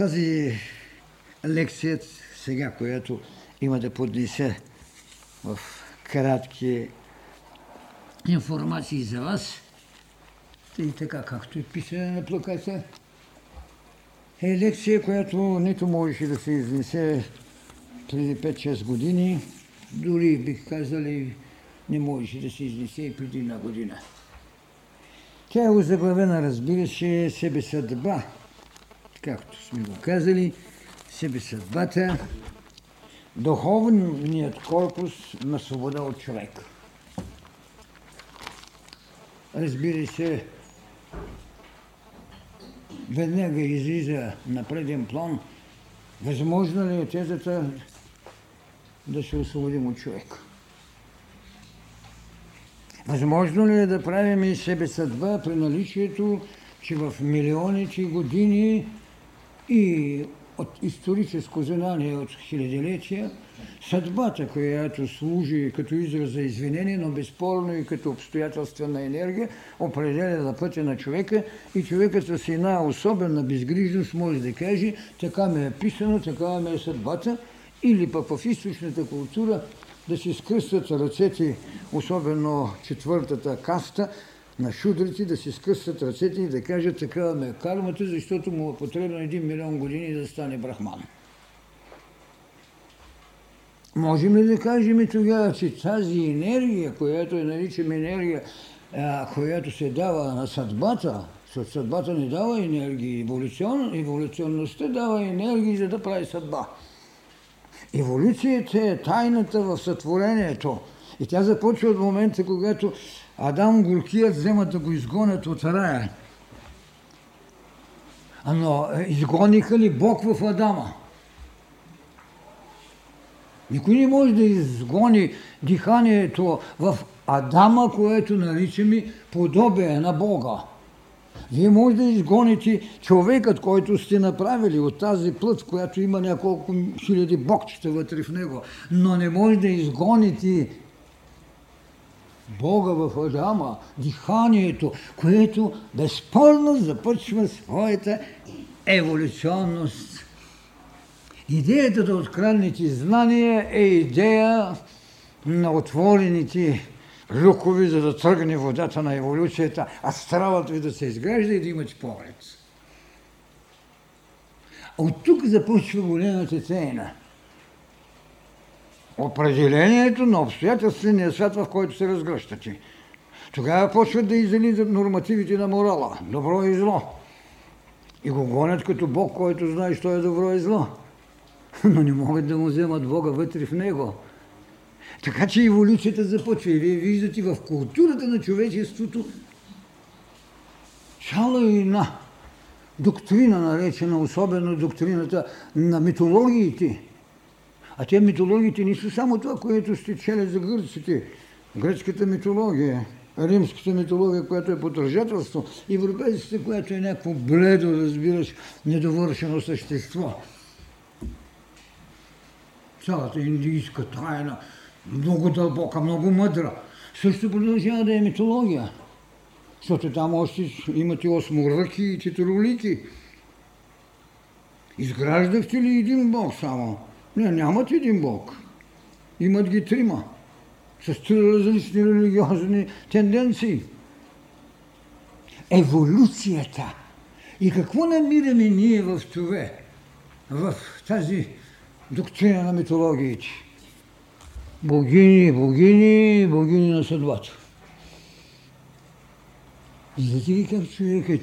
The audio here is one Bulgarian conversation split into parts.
Тази лекция сега, която има да поднесе в кратки информации за вас, и така както е писане на плаката, е лекция, която нито можеше да се изнесе преди 5-6 години, дори бих казали не можеше да се изнесе и преди една година. Тя е озаглавена, разбира се, себе съдба, както сме го казали, себе съдбата, духовният корпус на свобода от човек. Разбира се, веднага излиза на преден план, възможно ли е тезата да се освободим от човека? Възможно ли е да правим и себе съдба при наличието, че в милионите години и от историческо знание от хилядилетия, съдбата, която служи като израз за извинение, но безспорно и като обстоятелствена енергия, определя да пътя на човека и човекът с една особена безгрижност може да каже, така ме е писано, така ме е съдбата, или пък в източната култура да си скръстват ръцете, особено четвъртата каста, на шудрите да си скъсат ръцете и да кажат такава ме кармата, защото му е потребно един милион години да стане брахман. Можем ли да кажем и тогава, че тази енергия, която е наричаме енергия, която се дава на съдбата, защото съдбата не дава енергия, еволюцион, еволюционността дава енергия, за да прави съдба. Еволюцията е тайната в сътворението. И тя започва от момента, когато Адам горкият вземат да го изгонят от рая. Но е, изгониха ли Бог в Адама? Никой не може да изгони диханието в Адама, което наричаме подобие на Бога. Вие може да изгоните човекът, който сте направили от тази плът, която има няколко хиляди бокчета вътре в него, но не може да изгоните Бога в Адама, диханието, което безспорно започва своята еволюционност. Идеята да откраднете знание е идея на отворените люкови, за да тръгне водата на еволюцията, а стравата ви да се изгражда и да имате поглед. От тук започва големата тайна – определението на обстоятелствения свят, в който се разгръщате. Тогава почват да излизат нормативите на морала, добро и зло. И го гонят като Бог, който знае, що е добро и зло. Но не могат да му вземат Бога вътре в него. Така че еволюцията започва. И вие виждате в културата на човечеството цяла една доктрина, наречена особено доктрината на митологиите – а те митологиите не са само това, което сте чели за гърците. Гръцката митология, римската митология, която е поддържателство, европейската, която е някакво бледо, разбираш, недовършено същество. Цялата индийска тайна, много дълбока, много мъдра, също продължава да е митология. Защото там още имате осморъки и четиролики. Изграждахте ли един бог само? Не, нямат един Бог. Имат ги трима. С три различни религиозни тенденции. Еволюцията. И какво намираме ние в това? В тази доктрина на митологиите? Богини, богини, богини на съдбата. Знаете ли как човекът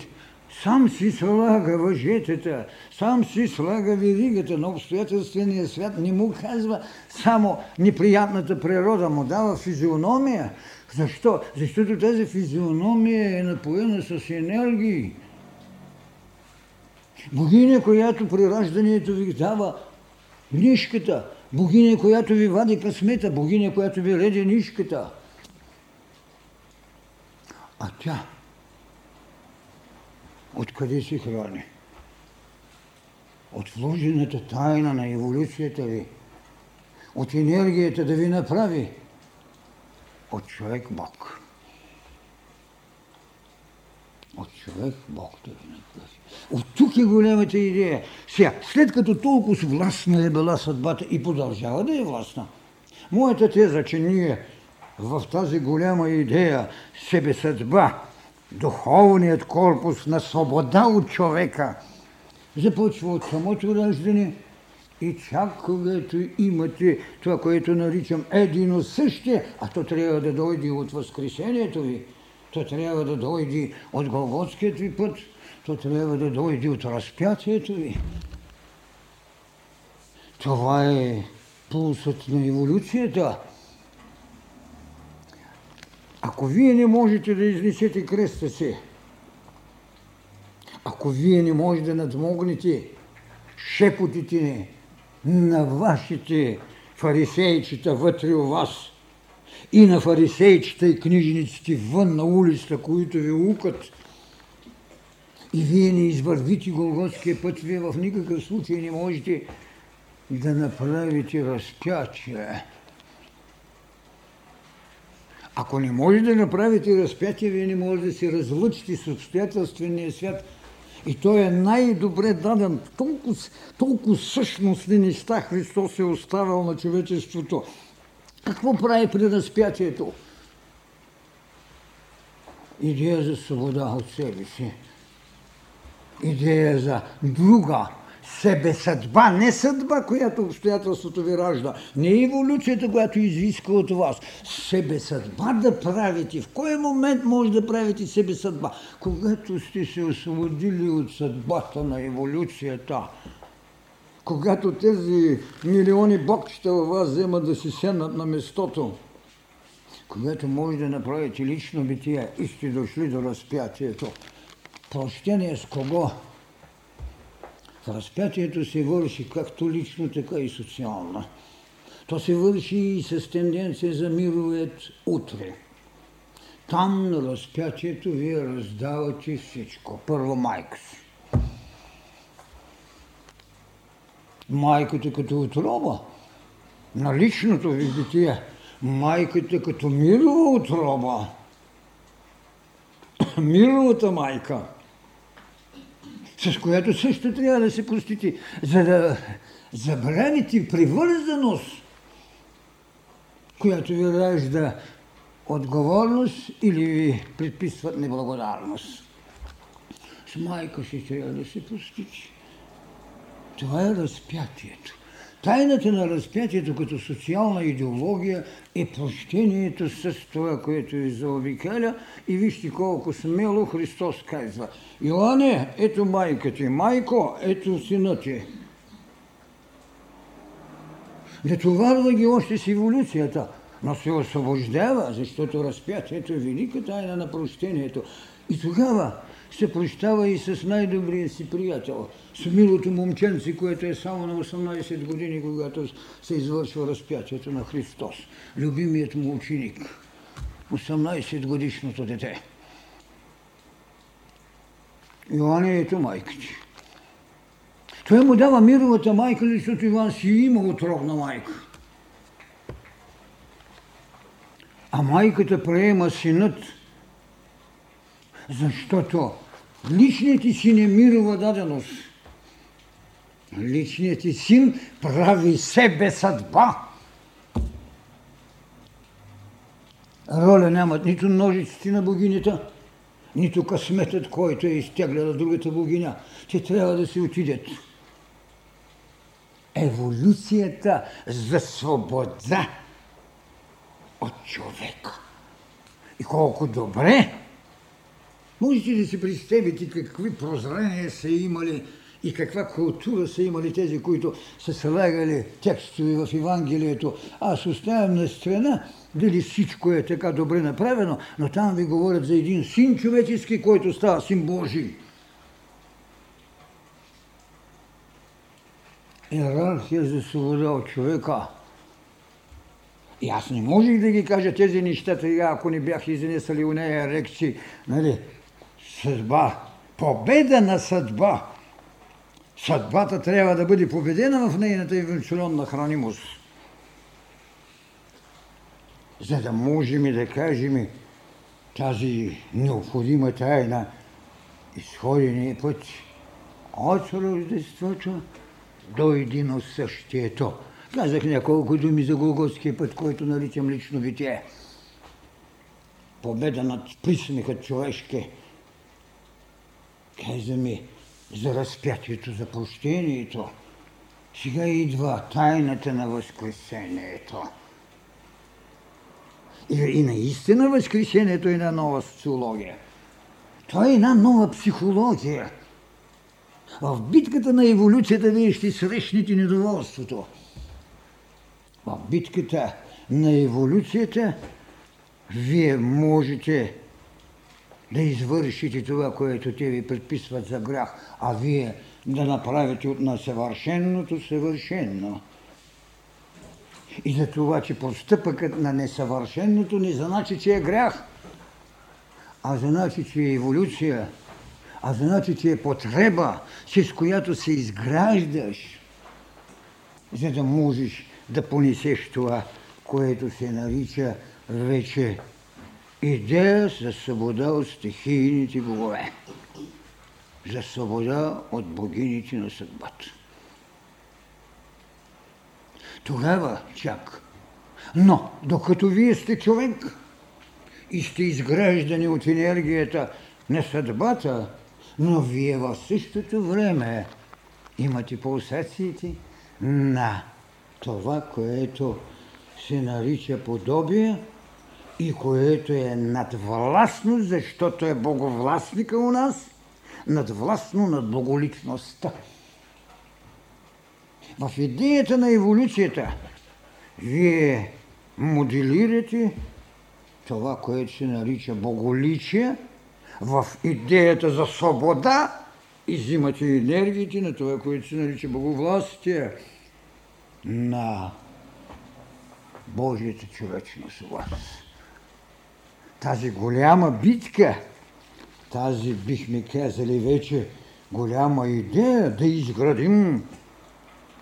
сам си слага въжетата, сам си слага веригата на обстоятелствения свят. Не му казва само неприятната природа, му дава физиономия. Защо? Защото тази физиономия е напоена с енергии. Богиня, която при раждането ви дава нишката, богиня, която ви вади късмета, богиня, която ви реди нишката. А тя откъде се храни? От вложената тайна на еволюцията ви, от енергията да ви направи от човек Бог. От човек Бог да ви направи. От тук е големата идея. Сега, след като толкова властна е била съдбата и продължава да е властна, моята теза, че ние в тази голяма идея себе съдба, духовният корпус на свобода от човека, започва от самото раждане и чак когато имате това, което наричам едино същие, а то трябва да дойде от възкресението ви, то трябва да дойде от Голготският ви път, то трябва да дойде от разпятието ви. Това е пулсът на еволюцията. Ако вие не можете да изнесете креста си, ако вие не можете да надмогнете шепотите на вашите фарисейчета вътре у вас и на фарисейчета и книжниците вън на улицата, които ви укат, и вие не извървите Голготския път, вие в никакъв случай не можете да направите разпятие. Ако не може да направите разпятие, вие не може да се разлъчите с обстоятелствения свят. И той е най-добре даден. Толкова, толкова същностни неща Христос е оставил на човечеството. Какво прави при разпятието? Идея за свобода от себе си. Идея за друга себе съдба, не съдба, която обстоятелството ви ражда, не еволюцията, която изиска от вас. Себе съдба да правите. В кой момент може да правите себе съдба? Когато сте се освободили от съдбата на еволюцията, когато тези милиони бокчета във вас вземат да си седнат на местото, когато може да направите лично битие и сте дошли до разпятието, прощение с кого? Разпятието се върши както лично, така и социално. То се върши и с тенденция за мировият утре. Там на разпятието вие раздавате всичко. Първо майка си. Майката като отроба на личното ви битие. Майката като мирова отроба. Мировата майка – с която също трябва да се простите, за да забравите привързаност, която ви ражда отговорност или ви предписват неблагодарност. С майка си трябва да се простите. Това е разпятието. Тайната на разпятието като социална идеология е прощението с това, което ви заобикаля и вижте колко смело Христос казва. Йоанне, ето майка ти, майко, ето сина ти. Не товарва ги още с еволюцията, но се освобождава, защото разпятието е велика тайна на прощението. И тогава се прощава и с най-добрия си приятел, с милото момченце, което е само на 18 години, когато се извършва разпятието на Христос. Любимият му ученик, 18 годишното дете. Йоанне ето майка. Той му дава мировата майка, защото Иван си има отровна майка. А майката приема синът – защото личният ти син е мирова даденост. Личният ти син прави себе съдба. Роля нямат нито ножиците на богинята, нито късметът, който е изтегляла другата богиня. Те трябва да си отидат. Еволюцията за свобода от човека. И колко добре Можете ли си представите какви прозрения са имали и каква култура са имали тези, които са слагали текстове в Евангелието. Аз оставям на страна дали всичко е така добре направено, но там ви говорят за един син човечески, който става син Божий. Иерархия за свобода от човека. И аз не можех да ги кажа тези неща, ако не бях изнесали у нея рекции, нали, съдба, победа на съдба. Съдбата трябва да бъде победена в нейната еволюционна хранимост. За да можем да кажем тази необходима тайна изходения път, от Рождеството до едино същието. Казах няколко думи за Голготския път, който наричам лично битие. Победа над присмеха човешки. Каза ми за разпятието, за прощението. Сега идва тайната на Възкресението. И, и наистина Възкресението е една нова социология. Това е една нова психология. В битката на еволюцията вие ще срещнете недоволството. В битката на еволюцията вие можете да извършите това, което те ви предписват за грях, а вие да направите от несъвършенното съвършено. И за това, че постъпъкът на несъвършеното не значи, че е грях, а значи, че е еволюция, а значи, че е потреба, с която се изграждаш, за да можеш да понесеш това, което се нарича вече идея за свобода от стихийните богове, за свобода от богините на съдбата. Тогава чак. Но, докато вие сте човек и сте изграждани от енергията на съдбата, но вие в същото време имате пулсациите на това, което се нарича подобие и което е надвластно, защото е боговластника у нас, надвластно над боголичността. В идеята на еволюцията вие моделирате това, което се нарича боголичие, в идеята за свобода и взимате енергиите на това, което се нарича боговластие на Божията човечност у вас. Тази голяма битка, тази бихме казали вече голяма идея да изградим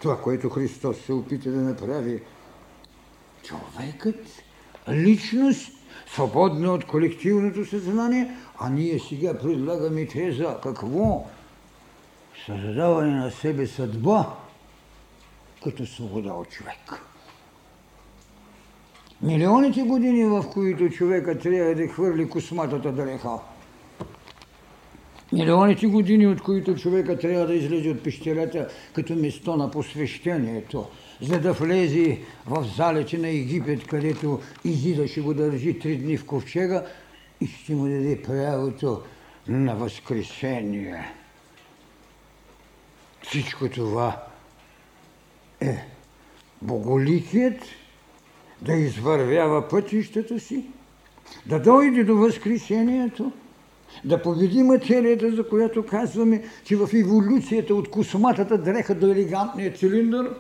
това, което Христос се опита да направи. Човекът, личност, свободна от колективното съзнание, а ние сега предлагаме теза какво? Създаване на себе съдба като свобода от човек. Милионите години, в които човека трябва да хвърли косматата дреха, Милионите години, от които човека трябва да излезе от пещерата като место на посвещението, за да влезе в залите на Египет, където Изида ще го държи три дни в ковчега и ще му даде правото на възкресение. Всичко това е боголикият да извървява пътищата си, да дойде до възкресението – да победи материята, за която казваме, че в еволюцията от косматата дреха до елегантния цилиндър,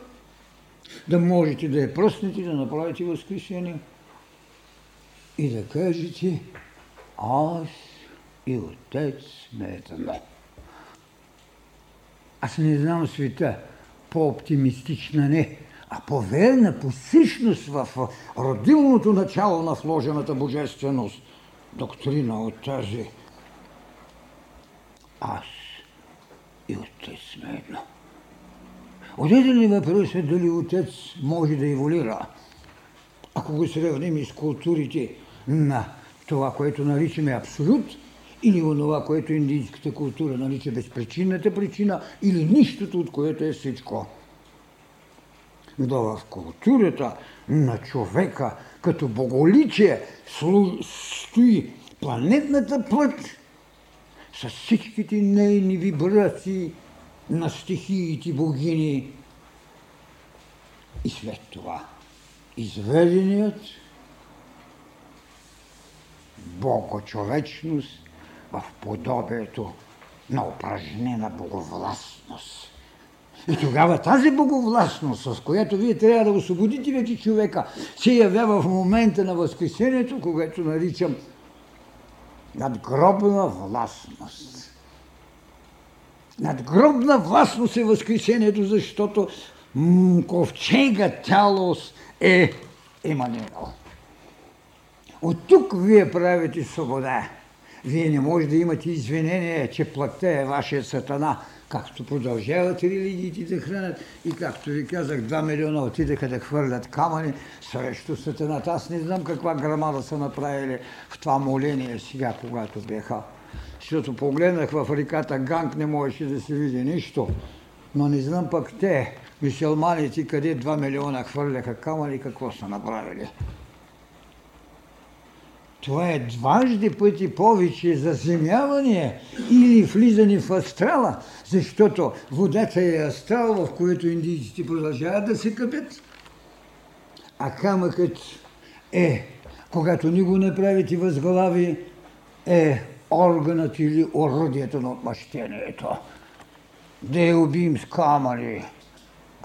да можете да я пръснете, да направите възкресение и да кажете аз и Отец сме едно. Аз не знам света по-оптимистична не, а по-верна, по същност в родилното начало на вложената божественост, доктрина от тази аз и отец сме едно. Отиден ли въпрос е дали отец може да еволюира? Ако го сравним с културите на това, което наричаме абсолют, или онова, което индийската култура нарича безпричинната причина, или нищото, от което е всичко. Но в културата на човека като боголичие стои планетната плът, с всичките нейни вибрации на стихиите богини. И след това изведеният богочовечност в подобието на упражнена боговластност. И тогава тази боговластност, с която вие трябва да освободите вече човека, се явява в момента на Възкресението, когато наричам надгробна властност. Надгробна властност е възкресението, защото ковчега тялост е Емануел. От тук вие правите свобода. Вие не може да имате извинение, че плътта е вашия сатана, както продължават религиите да хранят и както ви казах, 2 милиона отидаха да хвърлят камъни срещу сатаната. Аз не знам каква грамада са направили в това моление сега, когато бяха. Защото погледнах в реката Ганг, не можеше да се види нищо. Но не знам пък те, мисълманите, къде 2 милиона хвърляха камъни, какво са направили. Това е дважди пъти повече заземяване или влизане в астрала, защото водата е астрал, в който индийците продължават да се къпят. А камъкът е, когато ни го направите възглави, е органът или оръдието на отмъщението. Да я убием с камъни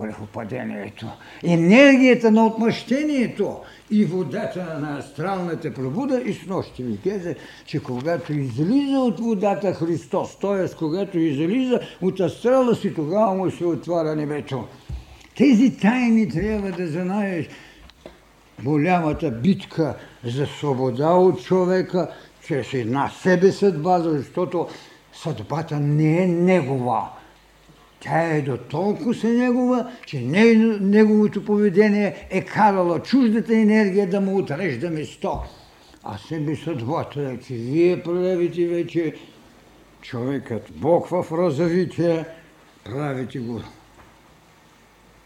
грехопадението. Енергията на отмъщението и водата на астралната пробуда и с нощи ви каза, че когато излиза от водата Христос, т.е. когато излиза от астрала си, тогава му се отваря небето. Тези тайни трябва да знаеш. Голямата битка за свобода от човека, чрез една себе съдба, защото съдбата не е негова тя е до толкова се негова, че неговото поведение е карало чуждата енергия да му отрежда место. А себе съдбата е, че вие правите вече човекът, Бог в развитие, правите го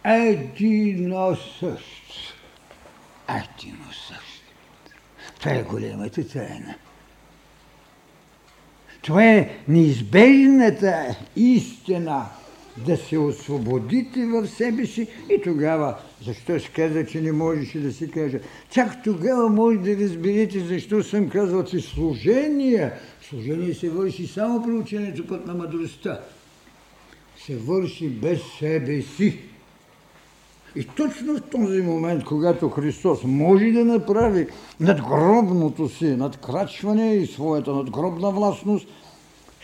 едино същ. Едино същ. Това е големата тайна. Това е неизбежната истина – да се освободите в себе си и тогава, защо ще каза, че не можеше да си каже, чак тогава може да разберете защо съм казал, че служение, служение се върши само при ученето път на мъдростта, се върши без себе си. И точно в този момент, когато Христос може да направи надгробното си надкрачване и своята надгробна властност,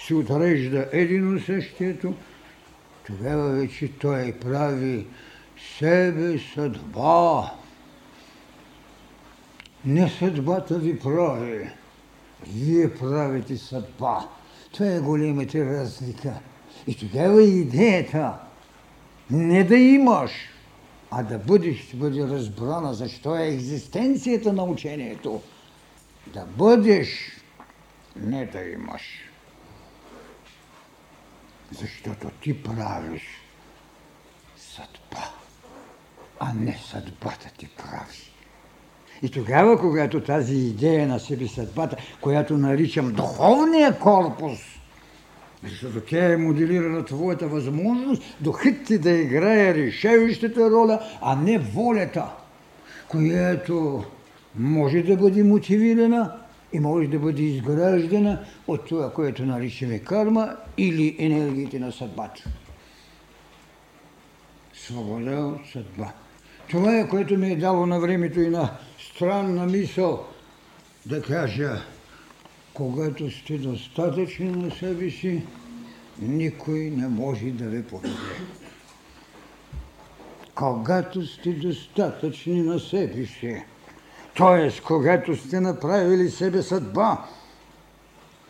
се отрежда един същието – тогава вече той прави себе съдба. Не съдбата ви прави, вие правите съдба. Това е големата разлика. И тогава идеята не да имаш, а да бъдеш, ще бъде разбрана защо е екзистенцията на учението. Да бъдеш, не да имаш защото ти правиш съдба, а не съдбата ти прави. И тогава, когато тази идея на себе съдбата, която наричам духовния корпус, защото тя е моделирана твоята възможност духът ти да играе решаващата роля, а не волята, която може да бъде мотивирана и може да бъде изграждана от това, което наричаме карма или енергиите на съдбата. Свобода от съдба. Това е, което ми е дало на времето и на странна мисъл да кажа, когато сте достатъчни на себе си, никой не може да ви поведе. Когато сте достатъчни на себе си, т.е. когато сте направили себе съдба,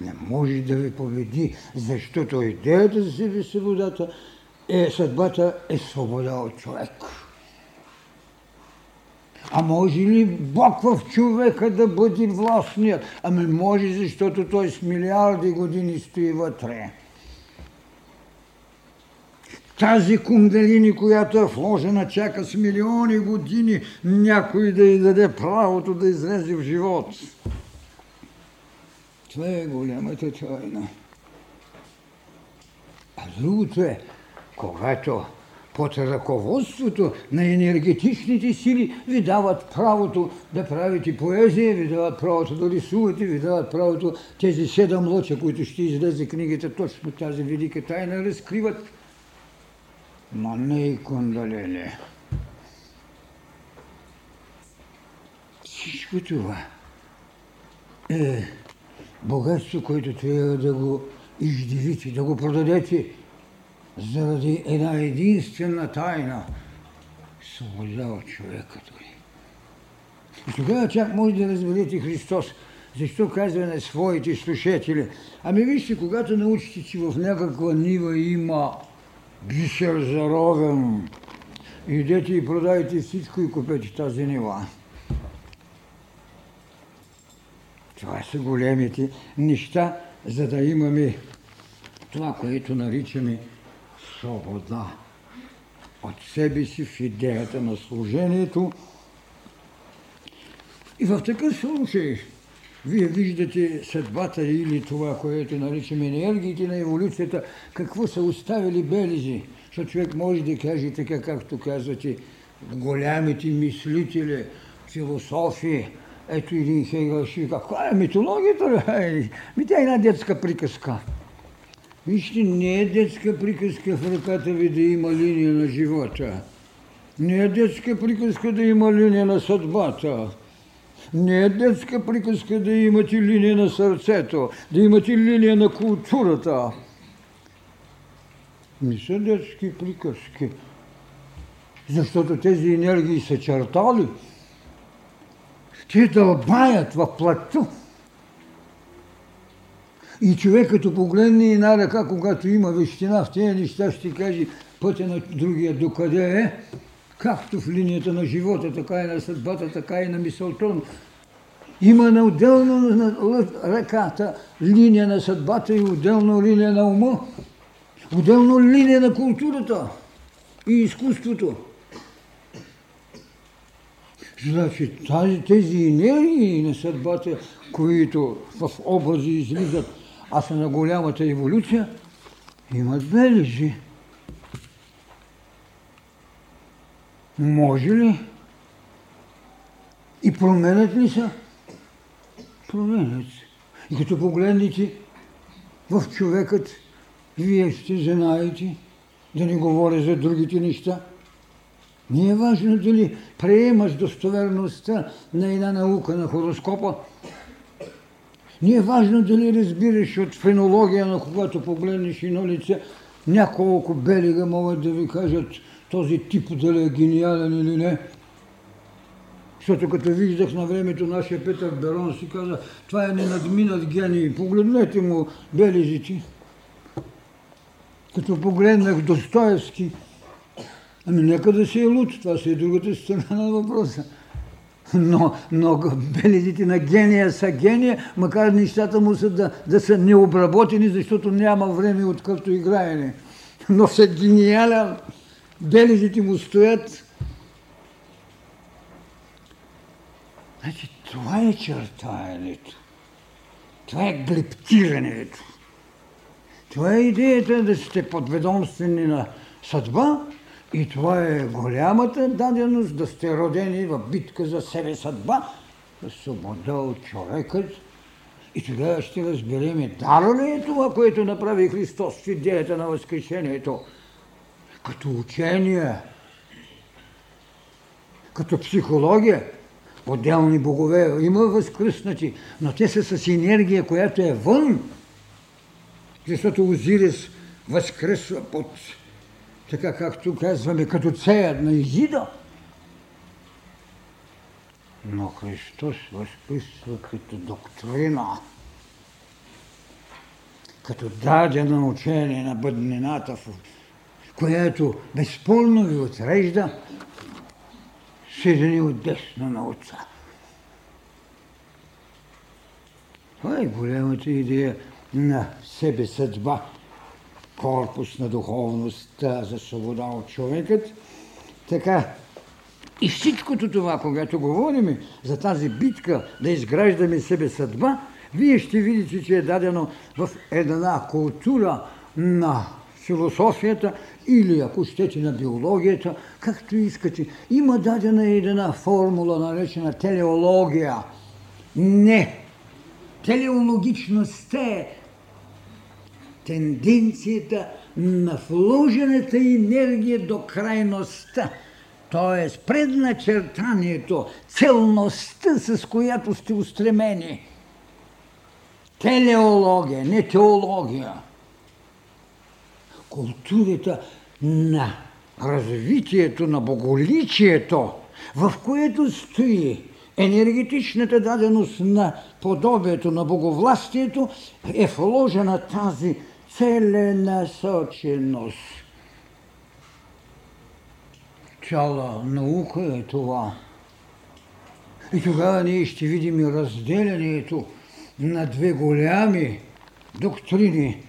не може да ви победи, защото идеята за себе свободата е съдбата е свобода от човек. А може ли Бог в човека да бъде властният? Ами може, защото той с милиарди години стои вътре. Тази кундалини, която е вложена, чака с милиони години някой да й даде правото да излезе в живот. Това е голямата тайна. А другото е, когато под ръководството на енергетичните сили ви дават правото да правите поезия, ви дават правото да рисувате, ви дават правото тези седем лъча, които ще излезе книгата, точно тази велика тайна разкриват – не и кундалини. Всичко това е богатство, което трябва да го издивите, да го продадете заради една единствена тайна свобода от човека дори. И тогава чак може да разберете Христос Защо казва на своите слушатели? Ами вижте, когато научите, че в някаква нива има бисер заровен, идете и продайте всичко и купете тази нива. Това са големите неща, за да имаме това, което наричаме свобода от себе си в идеята на служението. И в такъв случай вие виждате съдбата или това, което наричаме енергиите на еволюцията, какво са оставили белези. Защото човек може да каже така, както казвате, голямите мислители, философи, ето един Хегел ще каква е митологията? Ми тя е една детска приказка. Вижте, не е детска приказка в ръката ви да има линия на живота. Не е детска приказка да има линия на съдбата. Не е детска приказка да имате линия на сърцето, да имате линия на културата. Не са детски приказки, защото тези енергии са чертали. Те дълбаят в плътта. И човек като погледне една ръка, когато има вещина в тези неща, ще каже пътя на другия докъде е, както в линията на живота, така и на съдбата, така и на мисълта. Има на отделно на ръката линия на съдбата и отделно линия на ума, отделно линия на културата и изкуството. Значи тази, тези енергии на съдбата, които в образи излизат, а са на голямата еволюция, имат бележи. Може ли? И променят ли са? Променят се. И като погледнете в човекът, вие ще знаете, да не говоря за другите неща, не е важно дали приемаш достоверността на една наука на хороскопа. Не е важно дали разбираш от фенология, на когато погледнеш едно лице, няколко белига могат да ви кажат този тип дали е гениален или не. Защото като виждах на времето нашия Петър Берон си каза, това е ненадминат гений, погледнете му белезите. Като погледнах Достоевски, Ами нека да си е луд, това си е другата страна на въпроса. Но, но белезите на гения са гения, макар нещата му са да, да са необработени, защото няма време от играене. Но са гениален, белезите му стоят. Значи това е чертаенето. Това е глептирането. Това е идеята да сте подведомствени на съдба, и това е голямата даденост да сте родени в битка за себе съдба, за свобода от човекът. И тогава ще разберем, дара ли е това, което направи Христос в идеята на възкрешението? Като учение, като психология, отделни богове има възкръснати, но те са с енергия, която е вън. Защото Озирис възкръсва под така както казваме, като цеят на Изида. Но Христос възписва като доктрина, като дадено учение на бъднината, което безспорно ви отрежда, седени от десно на Отца. Това е голямата идея на себе съдба корпус на духовността за свобода от човекът. Така, и всичкото това, когато говорим за тази битка да изграждаме себе съдба, вие ще видите, че е дадено в една култура на философията или, ако щете, на биологията, както искате. Има дадена една формула, наречена телеология. Не. Телеологичността е тенденцията на вложената енергия до крайността. Т.е. предначертанието, целността, с която сте устремени. Телеология, не теология. Културата на развитието на боголичието, в което стои енергетичната даденост на подобието на боговластието е вложена тази целенасоченост. Цяла наука е това. И тогава ние ще видим и разделението на две голями доктрини.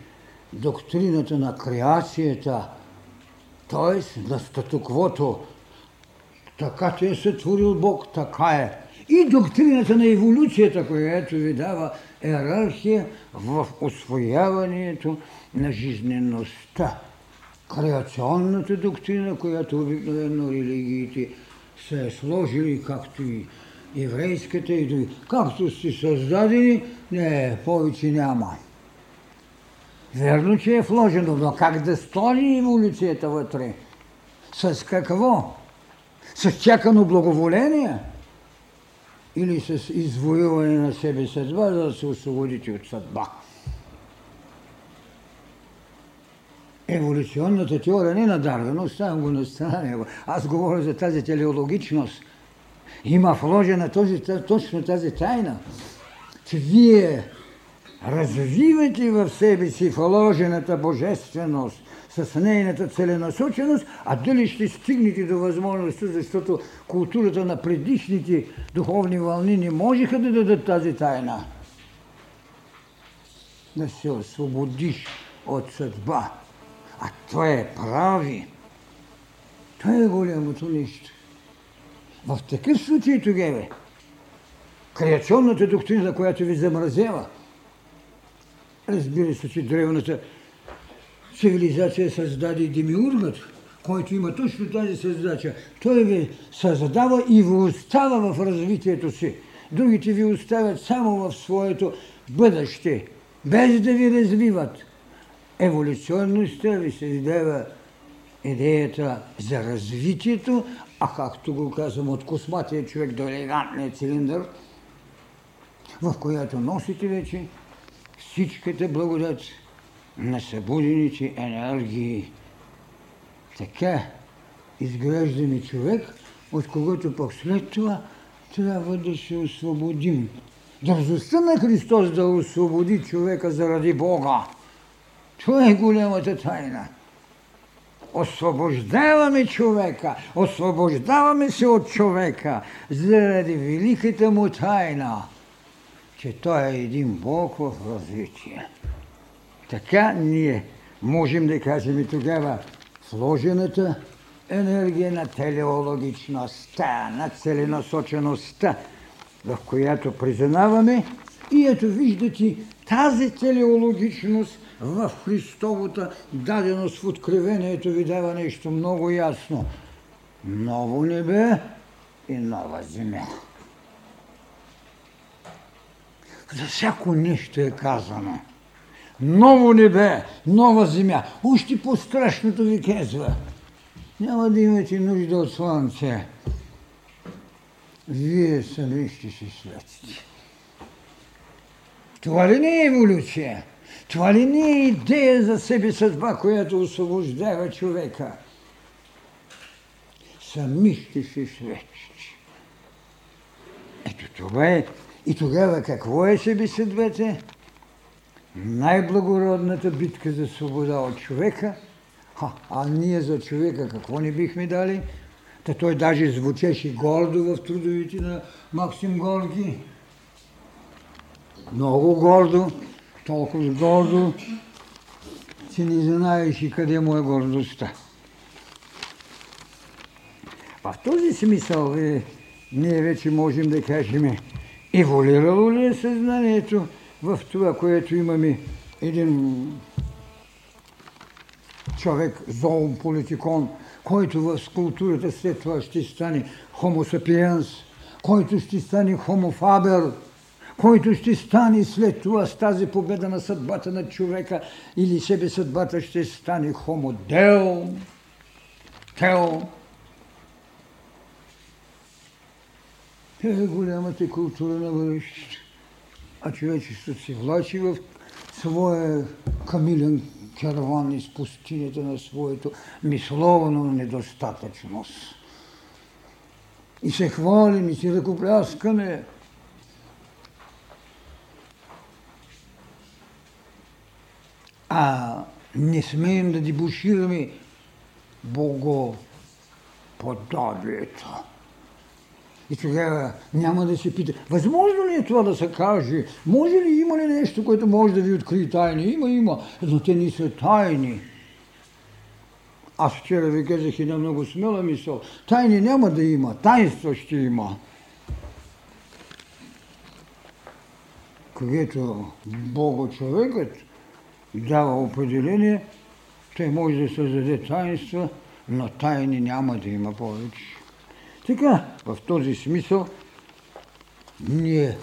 Доктрината на креацията, т.е. на статуквото. Така те е сътворил Бог, така е. И доктрината на еволюцията, която ви дава иерархия в освояването на жизнеността. Креационната доктрина, която обикновено религиите са е сложили, както и еврейската и други. Както сте създадени, не, повече няма. Верно, че е вложено, но как да стори еволюцията вътре? С какво? С чакано благоволение? Или с извоюване на себе съдба, за да се освободите от съдба? Еволюционната теория не на Дарвин, оставям го на страна. Аз говоря за тази телеологичност – има вложена този, точно тази тайна, че вие развивате в себе си вложената божественост с нейната целенасоченост, а дали ще стигнете до възможността, защото културата на предишните духовни вълни не можеха да дадат тази тайна. Да се освободиш от съдба. А това е прави. Това е голямото нещо. В такъв случай тогава креационната доктрина, която ви замразява, разбира се, че древната цивилизация създаде демиургът, който има точно тази създача. Той ви създава и ви остава в развитието си. Другите ви оставят само в своето бъдеще, без да ви развиват. Еволюционността ви създава идеята за развитието, а както го казвам, от косматия човек до елегантния цилиндър, в която носите вече всичката благодат на събудените енергии. Така изграждаме човек, от когото пък след това трябва да се освободим. Дързостта на Христос да освободи човека заради Бога. Това е голямата тайна освобождаваме човека, освобождаваме се от човека заради великата му тайна, че той е един Бог в развитие. Така ние можем да кажем и тогава вложената енергия на телеологичността, на целенасочеността, в която признаваме и ето виждате тази телеологичност в Христовата даденост в откровението ви дава нещо много ясно. Ново небе и нова земя. За всяко нещо е казано. Ново небе, нова земя. Още по-страшното ви казва. Няма да имате нужда от слънце. Вие сами ще се светите. Това ли не е еволюция? Това ли не е идея за себе съдба, която освобождава човека? Сами ще се светиш. Ето това е. И тогава какво е себе съдбата? Най-благородната битка за свобода от човека. А, а ние за човека какво не бихме дали? Та той даже звучеше гордо в трудовите на Максим Горги. Много гордо толкова гордо, че не знаеш и къде му е гордостта. В този смисъл е, ние вече можем да кажем, еволюирало ли е съзнанието в това, което имаме един човек, зоополитикон, който в скултурата след това ще стане хомо сапиенс, който ще стане хомо фабер, който ще стане след това с тази победа на съдбата на човека или себе съдбата ще стане хомодел, тео. Те е голямата култура на бъдещето. А човечеството се влачи в своя камилен караван из пустинята на своето мисловно недостатъчност. и се хвалим и си ръкопляскаме. А не смеем да дебушираме Богоподобието. И тогава няма да се пита, възможно ли е това да се каже? Може ли, има ли нещо, което може да ви открие тайни? Има, има, но те не са тайни. Аз вчера ви казах една много смела мисъл. Тайни няма да има, тайнство ще има. Когато Бога човекът дава определение, той може да създаде таинства, но тайни няма да има повече. Така, в този смисъл, ние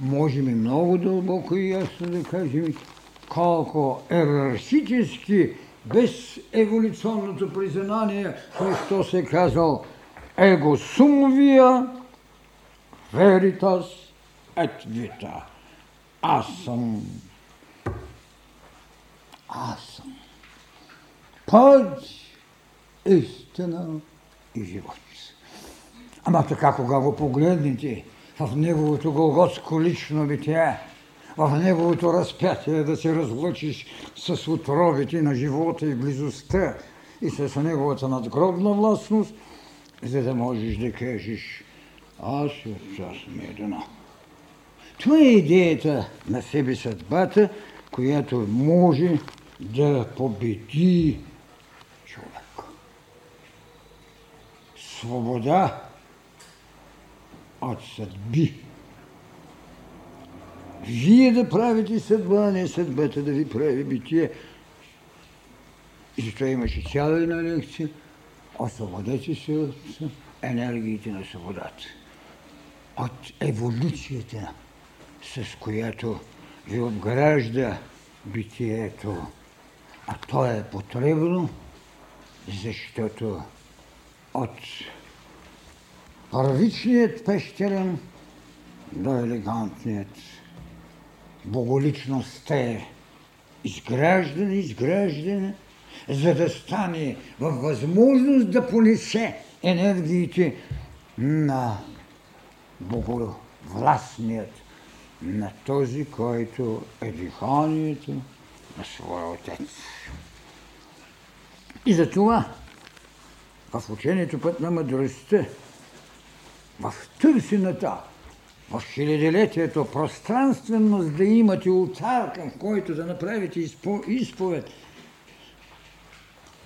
можем много дълбоко и ясно да кажем колко ерархически, без еволюционното признание, Христос е казал его сум веритас et vita. Аз съм. Аз съм. Път, истина и живот. Ама така, кога го погледнете в неговото голготско лично битие, в неговото разпятие да се разлучиш с отровите на живота и близостта и с неговата надгробна властност, за да можеш да кажеш аз от час медена. Това е идеята на себе съдбата, която може да победи човек. Свобода от съдби. Вие да правите съдба, а не съдбата да ви прави битие. И затова имаше цяла една лекция. Освободете се от енергиите на свободата. От еволюцията, с която ви обгражда битието. А то е потребно, защото от първичният пещерен до елегантният боголичност е изграждане, изграждане, за да стане във възможност да понесе енергиите на боговластният, на този, който е диханието на своя отец. И за това в учението път на мъдростта в търсената, в хилядилетието пространственост да имате ултар, към който да направите изповед,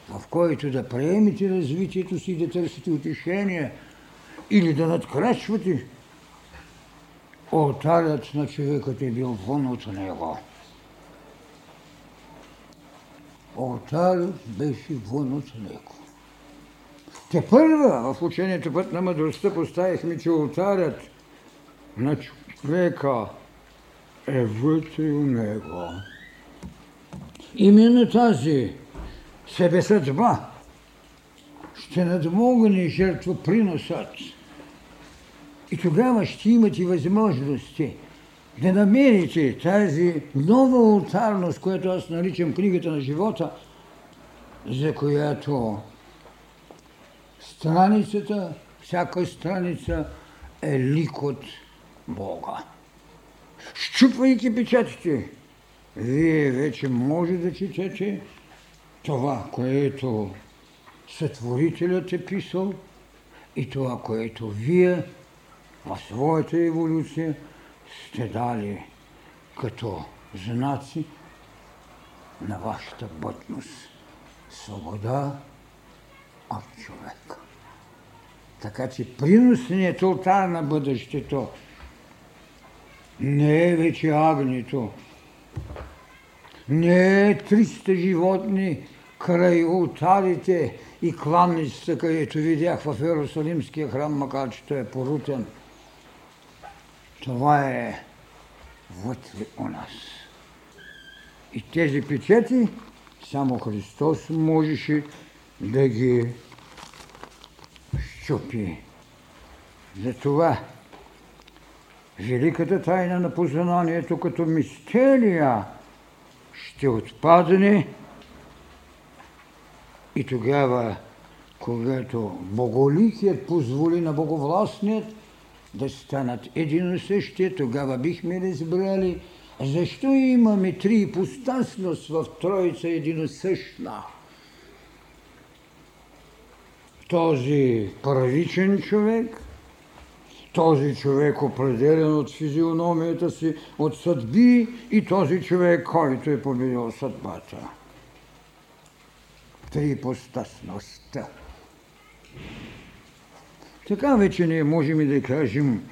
в който да приемете развитието си да търсите утешение или да надкрачвате, алтарят на човекът е бил вън от него. Алтарът беше вън от него. Те първа в учението път на мъдростта поставихме, че ултарят на човека е вътре у него. Именно тази себесъдба ще надмогне жертвоприносът. И тогава ще имате възможности да намерите тази нова ултарност, която аз наричам книгата на живота, за която страницата, всяка страница е лик от Бога. Щупвайки печатите, вие вече може да четете това, което Сътворителят е писал и това, което вие в своята еволюция сте дали като знаци на вашата бъдност. Свобода от човека. Така че приносният ултар на бъдещето не е вече агнито, не е 300 животни край ултарите и кланницата, където видях в Иерусалимския храм, макар че той е порутен. Това е вътре у нас. И тези печети само Христос можеше да ги щупи. Затова великата тайна на познанието като мистерия ще отпадне и тогава, когато Боголикият позволи на Боговластният да станат един и същия, тогава бихме разбрали защо имаме три ипостасност в Троица единосъщна. Този първичен човек, този човек определен от физиономията си, от съдби и този човек, който е победил съдбата. Три ипостасността. Така вече не можем и да кажем,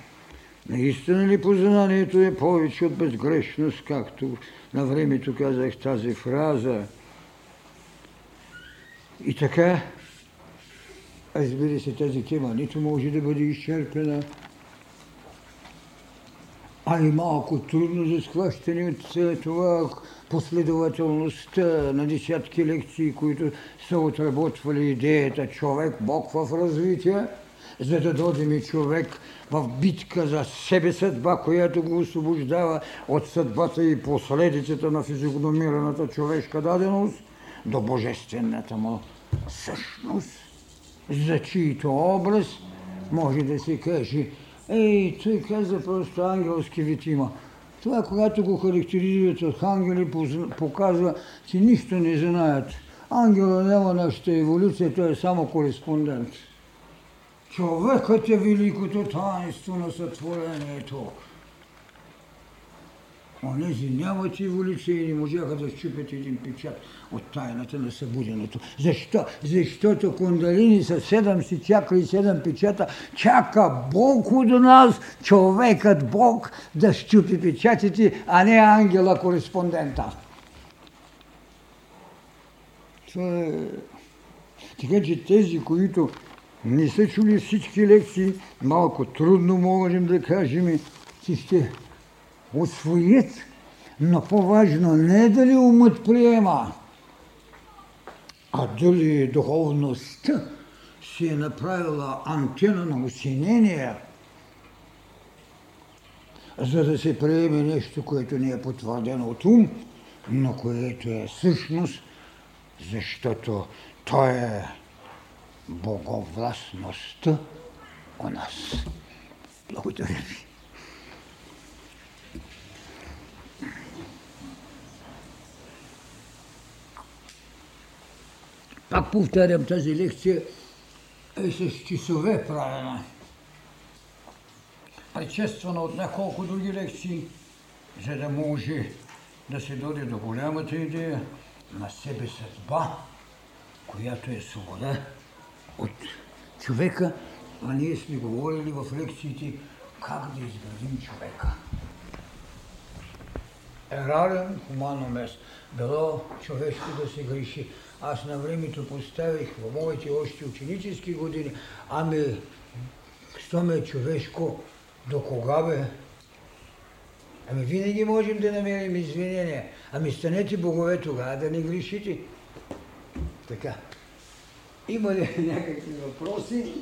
наистина ли познанието е повече от безгрешност, както на времето казах тази фраза. И така, разбира се, тази тема. Нито може да бъде изчерпена, а и малко трудно за схващане от това. Последователността на десятки лекции, които са отработвали идеята човек, Бог в развитие – за да дойдем и човек в битка за себе съдба, която го освобождава от съдбата и последицата на физиономираната човешка даденост до божествената му същност, за чието образ може да се каже, ей, той каза просто ангелски вид има. Това, когато го характеризират от ангели, показва, че нищо не знаят. Ангела няма нашата еволюция, той е само кореспондент. Човекът е великото таинство на сътворението. Онези нямат еволюция и не можаха да щупят един печат от тайната на събуденото. Защо? Защото кундалини са седем си чакали седем печата. Чака Бог от нас, човекът Бог, да щупи печатите, а не ангела кореспондента. Това е... Така че тези, които не са чули всички лекции, малко трудно можем да кажем, че ще освоят, но по-важно не е дали умът приема, а дали духовността си е направила антена на усинение, за да се приеме нещо, което не е потвърдено от ум, но което е същност, защото то е боговластността у нас. Благодаря ви. Пак повтарям тази лекция е с часове правена. Предшествана от няколко други лекции, за да може да се доде до голямата идея на себе съдба, която е свобода от човека, а ние сме говорили в лекциите как да изградим човека. Ерарен хуманно место. Било човешко да се греши. Аз на времето поставих в моите още ученически години, ами, що ме е човешко, до кога бе? Ами винаги можем да намерим извинения. Ами станете богове тогава да не грешите. Така. Има ли някакви въпроси?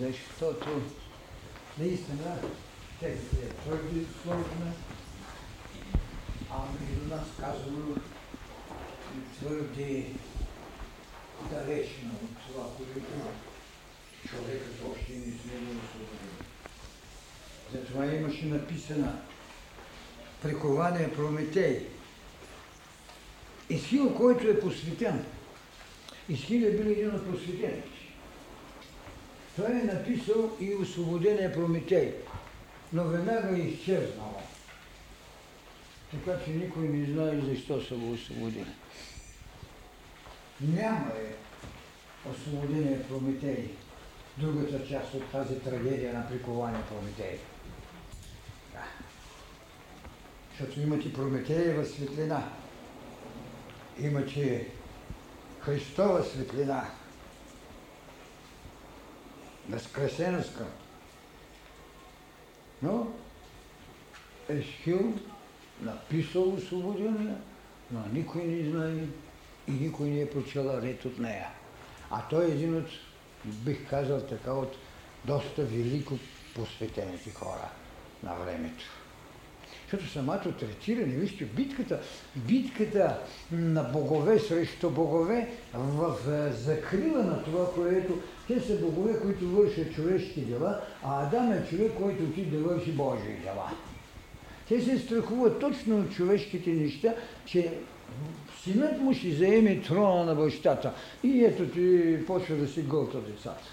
Защото наистина текстът е твърди сложна, а между нас казано твърди далечно от това, което човекът още не сме освободен. Затова имаше написана прикование Прометей. Исхил, който е посветен – Исхил е бил един от просветените. Той е написал и освободения Прометей, но веднага е изчезнал. Така че никой не знае защо са го освободили. Няма е освободения Прометей, другата част от тази трагедия на прикование Прометей. Да. Защото имате Прометеева светлина. Имате Христова светлина, възкресенска. Но Есхил написал освободение, но никой не знае и никой не е прочела ред от нея. А той е един от, бих казал така, от доста велико посветените хора на времето. Защото самото третиране, вижте, битката, битката на богове срещу богове в закрила на това, което те са богове, които вършат човешки дела, а Адам е човек, който отиде да върши Божии дела. Те се страхуват точно от човешките неща, че синът му ще заеме трона на бащата. И ето ти почва да си гълта децата.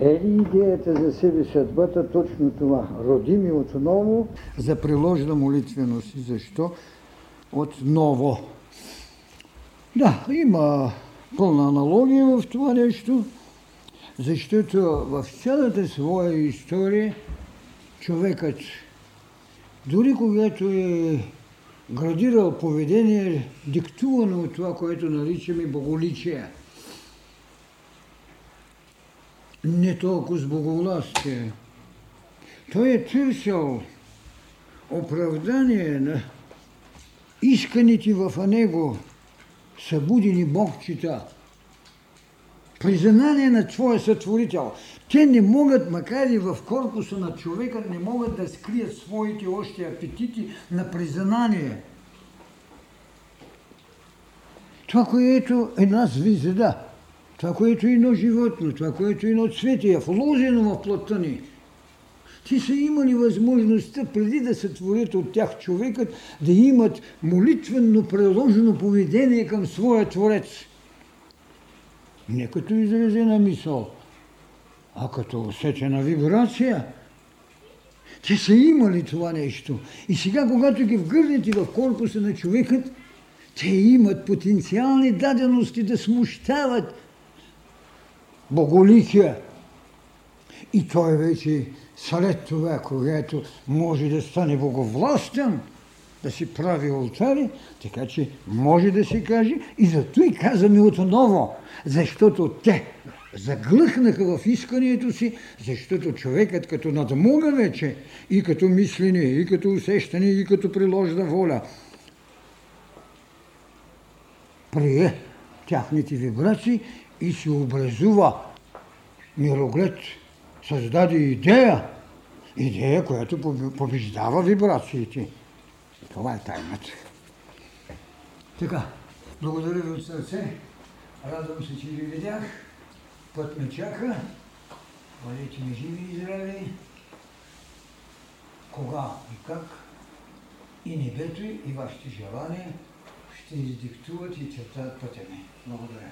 Е ли идеята за себе съдбата точно това? Родими отново за приложна молитвеност. И защо? Отново. Да, има пълна аналогия в това нещо, защото в цялата своя история човекът, дори когато е градирал поведение, диктувано от това, което наричаме боголичие – не толкова с боговластие. Той е търсил оправдание на исканите в него събудени богчета, признание на своя сътворител. Те не могат, макар и в корпуса на човека, не могат да скрият своите още апетити на признание. Това, което е една звезда, това, което е едно животно, това, което е едно цвете, е вложено в плътта ни. Ти са имали възможността, преди да се творят от тях човекът, да имат молитвенно преложено поведение към своя Творец. Не като изразена мисъл, а като усетена вибрация. Те са имали това нещо. И сега, когато ги вгърнете в корпуса на човекът, те имат потенциални дадености да смущават боголикия. И той вече след това, когато може да стане боговластен, да си прави алтари, така че може да се каже и зато и казваме отново, защото те заглъхнаха в искането си, защото човекът като надмога вече и като мислене, и като усещане, и като приложна воля, прие тяхните вибрации и се образува мироглед, създаде идея, идея, която побеждава вибрациите. Това е тайната. Така, благодаря ви от сърце. Радвам се, че ви видях. Път ме чака. Бъдете ми живи и здрави. Кога и как и небето и вашите желания ще издиктуват и чертаят пътя ми. Благодаря.